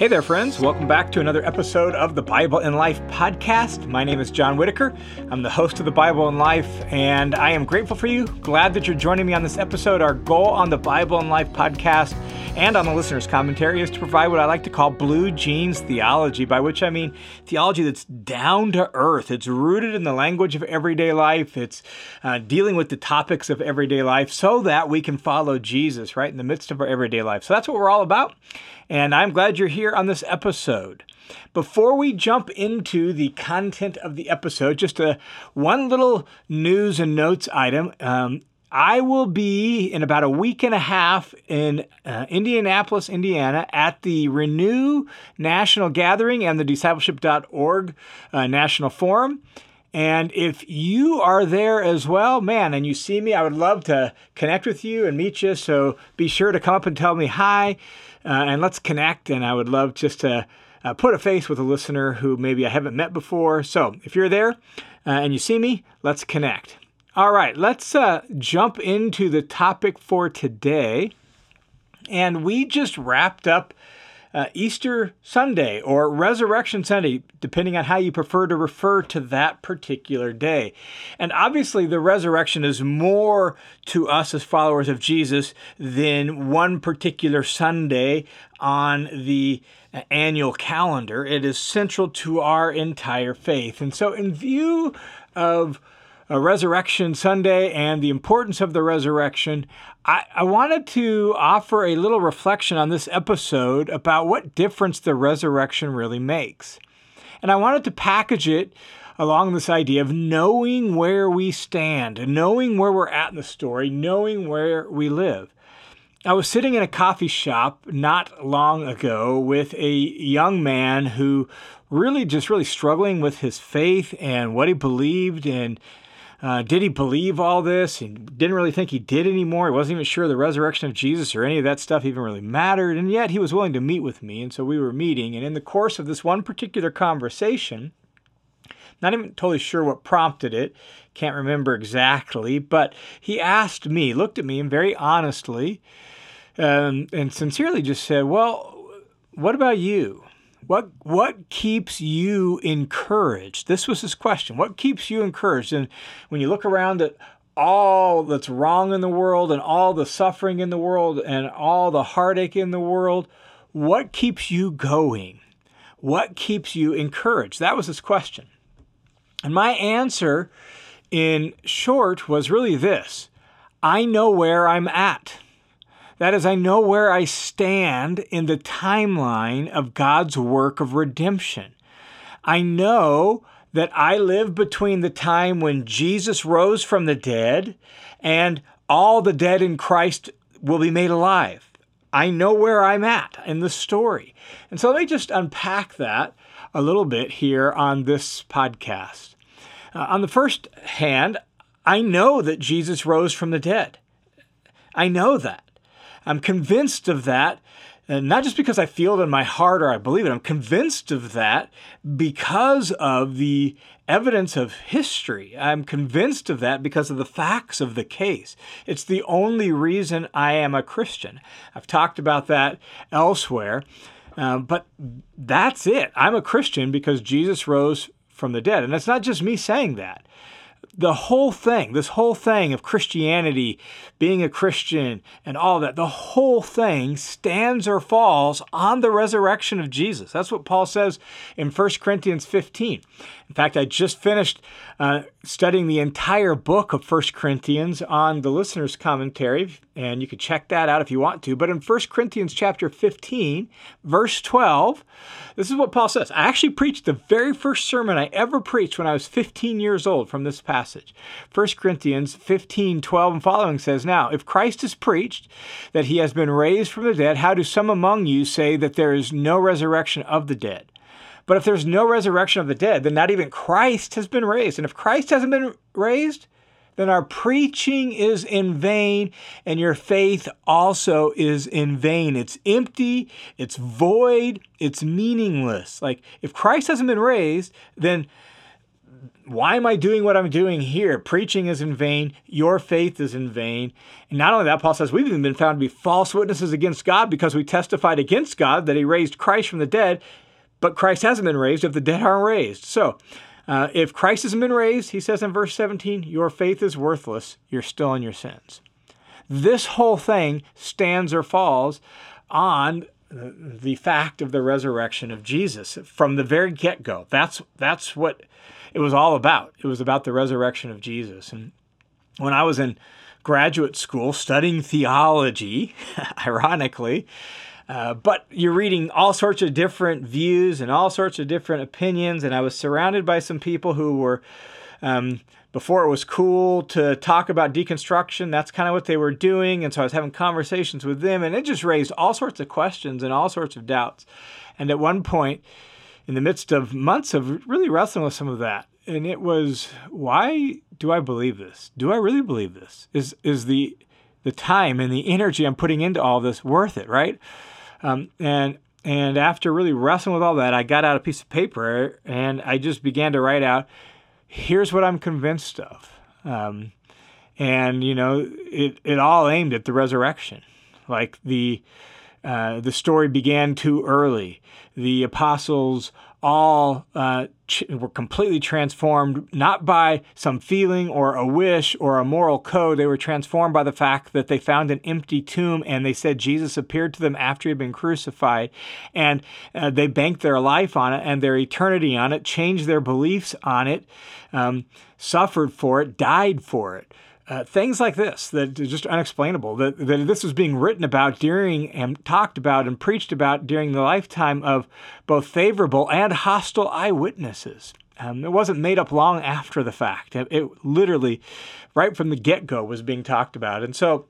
Hey there, friends. Welcome back to another episode of the Bible in Life podcast. My name is John Whittaker. I'm the host of the Bible in Life, and I am grateful for you. Glad that you're joining me on this episode. Our goal on the Bible in Life podcast and on the listener's commentary is to provide what I like to call blue jeans theology, by which I mean theology that's down to earth. It's rooted in the language of everyday life, it's uh, dealing with the topics of everyday life so that we can follow Jesus right in the midst of our everyday life. So that's what we're all about and I'm glad you're here on this episode. Before we jump into the content of the episode, just a one little news and notes item. Um, I will be in about a week and a half in uh, Indianapolis, Indiana, at the Renew National Gathering and the Discipleship.org uh, National Forum. And if you are there as well, man, and you see me, I would love to connect with you and meet you. So be sure to come up and tell me hi and let's connect. And I would love just to uh, put a face with a listener who maybe I haven't met before. So if you're there uh, and you see me, let's connect. All right, let's uh, jump into the topic for today. And we just wrapped up uh, Easter Sunday or Resurrection Sunday, depending on how you prefer to refer to that particular day. And obviously, the resurrection is more to us as followers of Jesus than one particular Sunday on the annual calendar. It is central to our entire faith. And so, in view of a Resurrection Sunday and the importance of the resurrection, I, I, wanted to offer a little reflection on this episode about what difference the resurrection really makes. And I wanted to package it along this idea of knowing where we stand, knowing where we're at in the story, knowing where we live. I was sitting in a coffee shop not long ago with a young man who really just really struggling with his faith and what he believed and uh, did he believe all this? He didn't really think he did anymore. He wasn't even sure the resurrection of Jesus or any of that stuff even really mattered. And yet he was willing to meet with me. And so we were meeting. And in the course of this one particular conversation, not even totally sure what prompted it, can't remember exactly, but he asked me, looked at me, and very honestly um, and sincerely just said, Well, what about you? What what keeps you encouraged? This was his question. What keeps you encouraged? And when you look around at all that's wrong in the world and all the suffering in the world and all the heartache in the world, what keeps you going? What keeps you encouraged? That was his question. And my answer in short was really this I know where I'm at. That is, I know where I stand in the timeline of God's work of redemption. I know that I live between the time when Jesus rose from the dead and all the dead in Christ will be made alive. I know where I'm at in the story. And so let me just unpack that a little bit here on this podcast. Uh, on the first hand, I know that Jesus rose from the dead. I know that. I'm convinced of that, and not just because I feel it in my heart or I believe it. I'm convinced of that because of the evidence of history. I'm convinced of that because of the facts of the case. It's the only reason I am a Christian. I've talked about that elsewhere, uh, but that's it. I'm a Christian because Jesus rose from the dead. And it's not just me saying that the whole thing, this whole thing of Christianity, being a Christian, and all that, the whole thing stands or falls on the resurrection of Jesus. That's what Paul says in 1 Corinthians 15. In fact, I just finished uh, studying the entire book of 1 Corinthians on the listener's commentary, and you can check that out if you want to. But in 1 Corinthians chapter 15, verse 12, this is what Paul says. I actually preached the very first sermon I ever preached when I was 15 years old from this passage. 1 Corinthians 15, 12 and following says, Now, if Christ is preached that he has been raised from the dead, how do some among you say that there is no resurrection of the dead? But if there's no resurrection of the dead, then not even Christ has been raised. And if Christ hasn't been raised, then our preaching is in vain and your faith also is in vain. It's empty, it's void, it's meaningless. Like if Christ hasn't been raised, then why am I doing what I'm doing here? Preaching is in vain. Your faith is in vain. And not only that, Paul says we've even been found to be false witnesses against God because we testified against God that he raised Christ from the dead, but Christ hasn't been raised if the dead aren't raised. So, uh, if Christ hasn't been raised, he says in verse 17, your faith is worthless. You're still in your sins. This whole thing stands or falls on the fact of the resurrection of Jesus from the very get-go. That's that's what it was all about. It was about the resurrection of Jesus. And when I was in graduate school studying theology, ironically, uh, but you're reading all sorts of different views and all sorts of different opinions, and I was surrounded by some people who were um, before it was cool to talk about deconstruction, that's kind of what they were doing. And so I was having conversations with them, and it just raised all sorts of questions and all sorts of doubts. And at one point, in the midst of months of really wrestling with some of that, and it was, why do I believe this? Do I really believe this? Is is the the time and the energy I'm putting into all this worth it, right? Um, and and after really wrestling with all that, I got out a piece of paper and I just began to write out here's what I'm convinced of. Um, and you know, it it all aimed at the resurrection. Like the uh, the story began too early. The apostles all uh, ch- were completely transformed, not by some feeling or a wish or a moral code. They were transformed by the fact that they found an empty tomb and they said Jesus appeared to them after he had been crucified. And uh, they banked their life on it and their eternity on it, changed their beliefs on it, um, suffered for it, died for it. Uh, things like this that are just unexplainable. That, that this was being written about during and talked about and preached about during the lifetime of both favorable and hostile eyewitnesses. Um, it wasn't made up long after the fact. It, it literally, right from the get go, was being talked about. And so,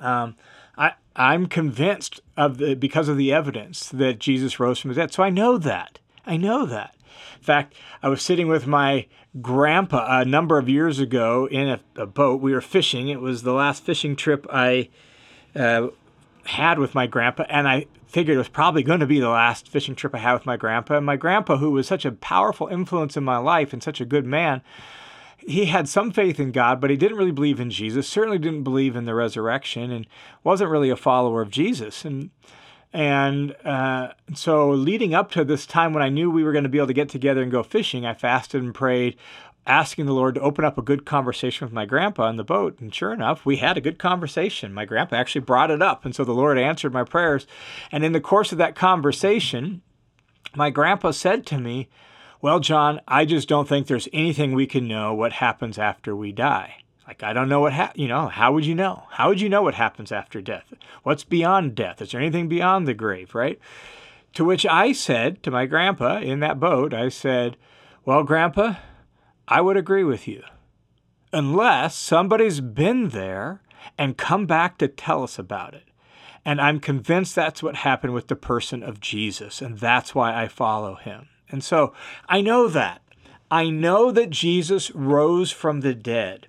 um, I I'm convinced of the because of the evidence that Jesus rose from the dead. So I know that. I know that. In fact, I was sitting with my grandpa a number of years ago in a, a boat. We were fishing. It was the last fishing trip I uh, had with my grandpa, and I figured it was probably going to be the last fishing trip I had with my grandpa. And my grandpa, who was such a powerful influence in my life and such a good man, he had some faith in God, but he didn't really believe in Jesus. Certainly didn't believe in the resurrection, and wasn't really a follower of Jesus. And and uh, so, leading up to this time when I knew we were going to be able to get together and go fishing, I fasted and prayed, asking the Lord to open up a good conversation with my grandpa on the boat. And sure enough, we had a good conversation. My grandpa actually brought it up. And so the Lord answered my prayers. And in the course of that conversation, my grandpa said to me, Well, John, I just don't think there's anything we can know what happens after we die. Like, I don't know what, ha- you know, how would you know? How would you know what happens after death? What's beyond death? Is there anything beyond the grave, right? To which I said to my grandpa in that boat, I said, Well, grandpa, I would agree with you. Unless somebody's been there and come back to tell us about it. And I'm convinced that's what happened with the person of Jesus, and that's why I follow him. And so I know that. I know that Jesus rose from the dead.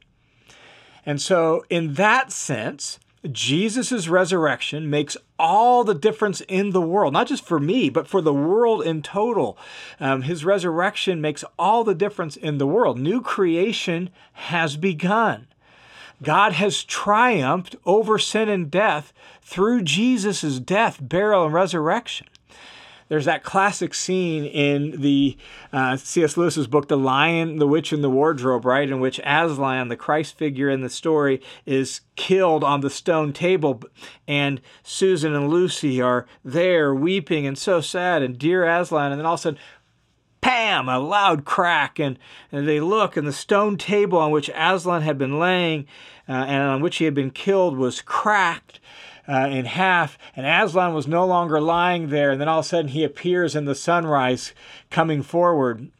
And so, in that sense, Jesus' resurrection makes all the difference in the world, not just for me, but for the world in total. Um, his resurrection makes all the difference in the world. New creation has begun. God has triumphed over sin and death through Jesus' death, burial, and resurrection there's that classic scene in the uh, C.S. Lewis's book, The Lion, the Witch, and the Wardrobe, right, in which Aslan, the Christ figure in the story, is killed on the stone table, and Susan and Lucy are there weeping and so sad, and dear Aslan, and then all of a sudden, Pam! A loud crack, and, and they look, and the stone table on which Aslan had been laying uh, and on which he had been killed was cracked uh, in half, and Aslan was no longer lying there. And then all of a sudden, he appears in the sunrise coming forward.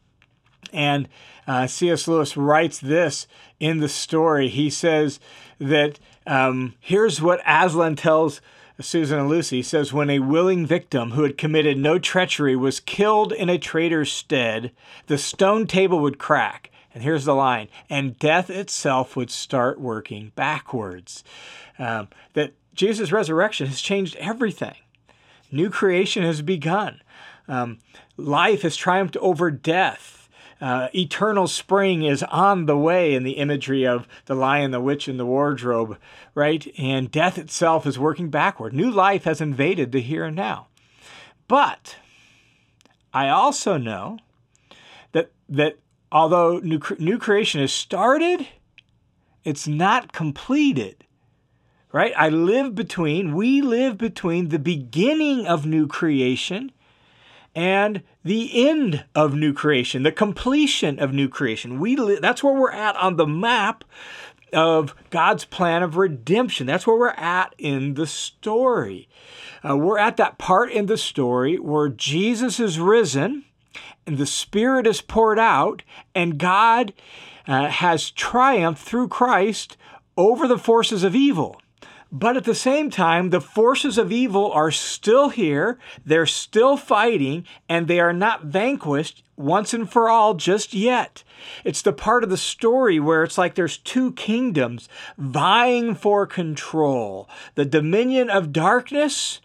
And uh, C.S. Lewis writes this in the story. He says that um, here's what Aslan tells Susan and Lucy. He says, When a willing victim who had committed no treachery was killed in a traitor's stead, the stone table would crack. And here's the line, and death itself would start working backwards. Um, that Jesus' resurrection has changed everything. New creation has begun. Um, life has triumphed over death. Uh, eternal spring is on the way in the imagery of the lion, the witch, and the wardrobe, right? And death itself is working backward. New life has invaded the here and now. But I also know that that although new, new creation has started, it's not completed. Right? I live between, we live between the beginning of new creation and the end of new creation, the completion of new creation. We li- that's where we're at on the map of God's plan of redemption. That's where we're at in the story. Uh, we're at that part in the story where Jesus is risen and the Spirit is poured out, and God uh, has triumphed through Christ over the forces of evil. But at the same time, the forces of evil are still here, they're still fighting, and they are not vanquished once and for all just yet. It's the part of the story where it's like there's two kingdoms vying for control the dominion of darkness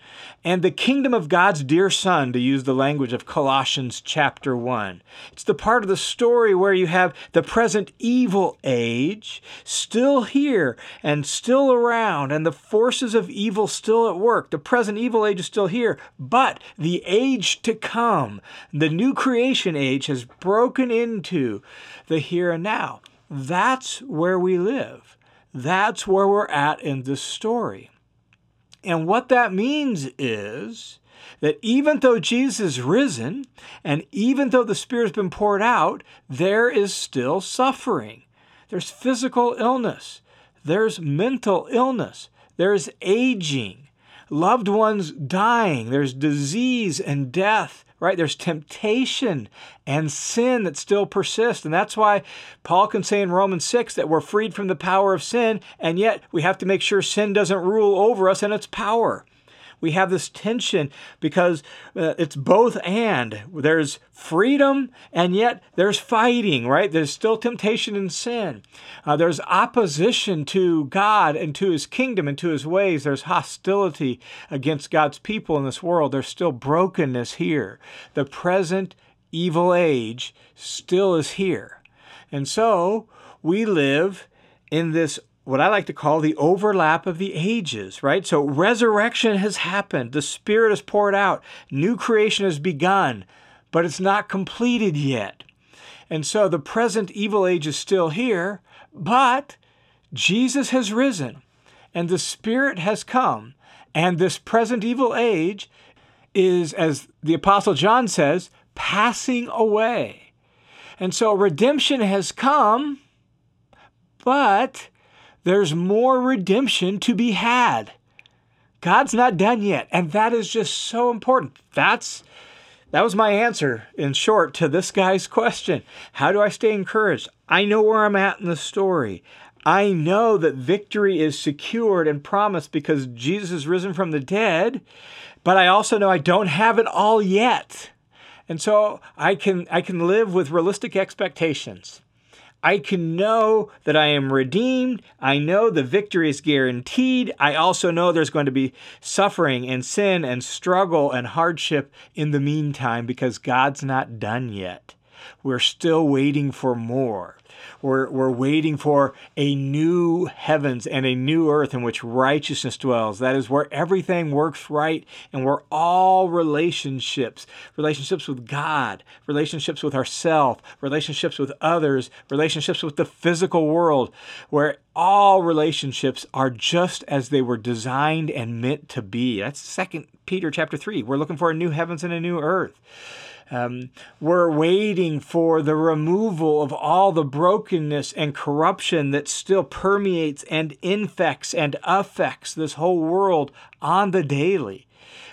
and the kingdom of God's dear Son, to use the language of Colossians chapter 1. It's the part of the story where you have the present evil age still here and still around, and the forces of evil still at work. The present evil age is still here, but the age to come, the new creation age, has broken into the here and now. That's where we live. That's where we're at in this story. And what that means is that even though Jesus is risen and even though the Spirit has been poured out, there is still suffering. There's physical illness, there's mental illness, there's aging, loved ones dying, there's disease and death, right? There's temptation and sin that still persists. And that's why Paul can say in Romans 6 that we're freed from the power of sin, and yet we have to make sure sin doesn't rule over us and its power we have this tension because uh, it's both and. There's freedom and yet there's fighting, right? There's still temptation and sin. Uh, there's opposition to God and to his kingdom and to his ways. There's hostility against God's people in this world. There's still brokenness here. The present evil age still is here. And so we live in this what I like to call the overlap of the ages, right? So resurrection has happened, the Spirit is poured out, new creation has begun, but it's not completed yet. And so the present evil age is still here, but Jesus has risen and the Spirit has come, and this present evil age is, as the Apostle John says, passing away. And so redemption has come, but there's more redemption to be had. God's not done yet, and that is just so important. That's that was my answer in short to this guy's question. How do I stay encouraged? I know where I'm at in the story. I know that victory is secured and promised because Jesus is risen from the dead, but I also know I don't have it all yet. And so I can I can live with realistic expectations. I can know that I am redeemed. I know the victory is guaranteed. I also know there's going to be suffering and sin and struggle and hardship in the meantime because God's not done yet. We're still waiting for more. We're, we're waiting for a new heavens and a new earth in which righteousness dwells. That is where everything works right and where all relationships, relationships with God, relationships with ourselves, relationships with others, relationships with the physical world, where all relationships are just as they were designed and meant to be. That's Second Peter chapter 3. We're looking for a new heavens and a new earth. Um, we're waiting for the removal of all the brokenness and corruption that still permeates and infects and affects this whole world on the daily.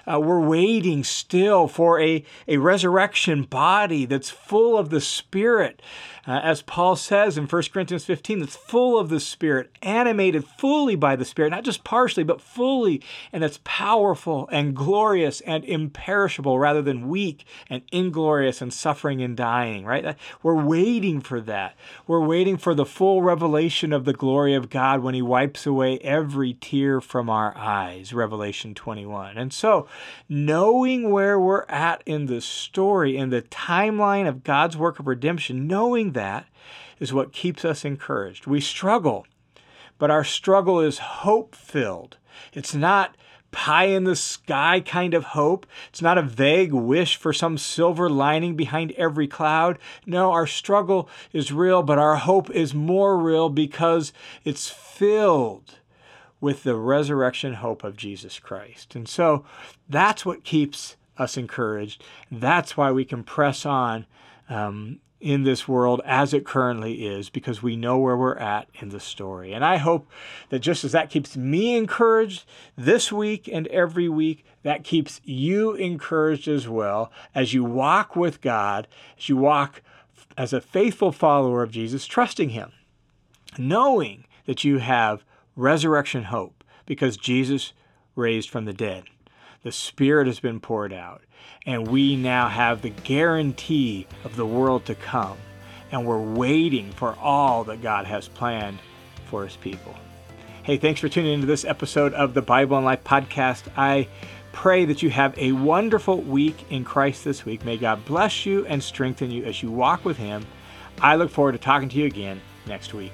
Uh, we're waiting still for a, a resurrection body that's full of the Spirit. Uh, as Paul says in 1 Corinthians 15, that's full of the Spirit, animated fully by the Spirit, not just partially, but fully, and it's powerful and glorious and imperishable rather than weak and inglorious and suffering and dying, right? We're waiting for that. We're waiting for the full revelation of the glory of God when He wipes away every tear from our eyes, Revelation 21. And so, knowing where we're at in the story, in the timeline of God's work of redemption, knowing that is what keeps us encouraged. We struggle, but our struggle is hope filled. It's not pie in the sky kind of hope. It's not a vague wish for some silver lining behind every cloud. No, our struggle is real, but our hope is more real because it's filled with the resurrection hope of Jesus Christ. And so that's what keeps us encouraged. That's why we can press on um, in this world as it currently is because we know where we're at in the story. And I hope that just as that keeps me encouraged this week and every week, that keeps you encouraged as well as you walk with God, as you walk as a faithful follower of Jesus, trusting Him, knowing that you have resurrection hope because Jesus raised from the dead. The Spirit has been poured out and we now have the guarantee of the world to come. And we're waiting for all that God has planned for his people. Hey, thanks for tuning into this episode of the Bible and Life podcast. I pray that you have a wonderful week in Christ this week. May God bless you and strengthen you as you walk with him. I look forward to talking to you again next week.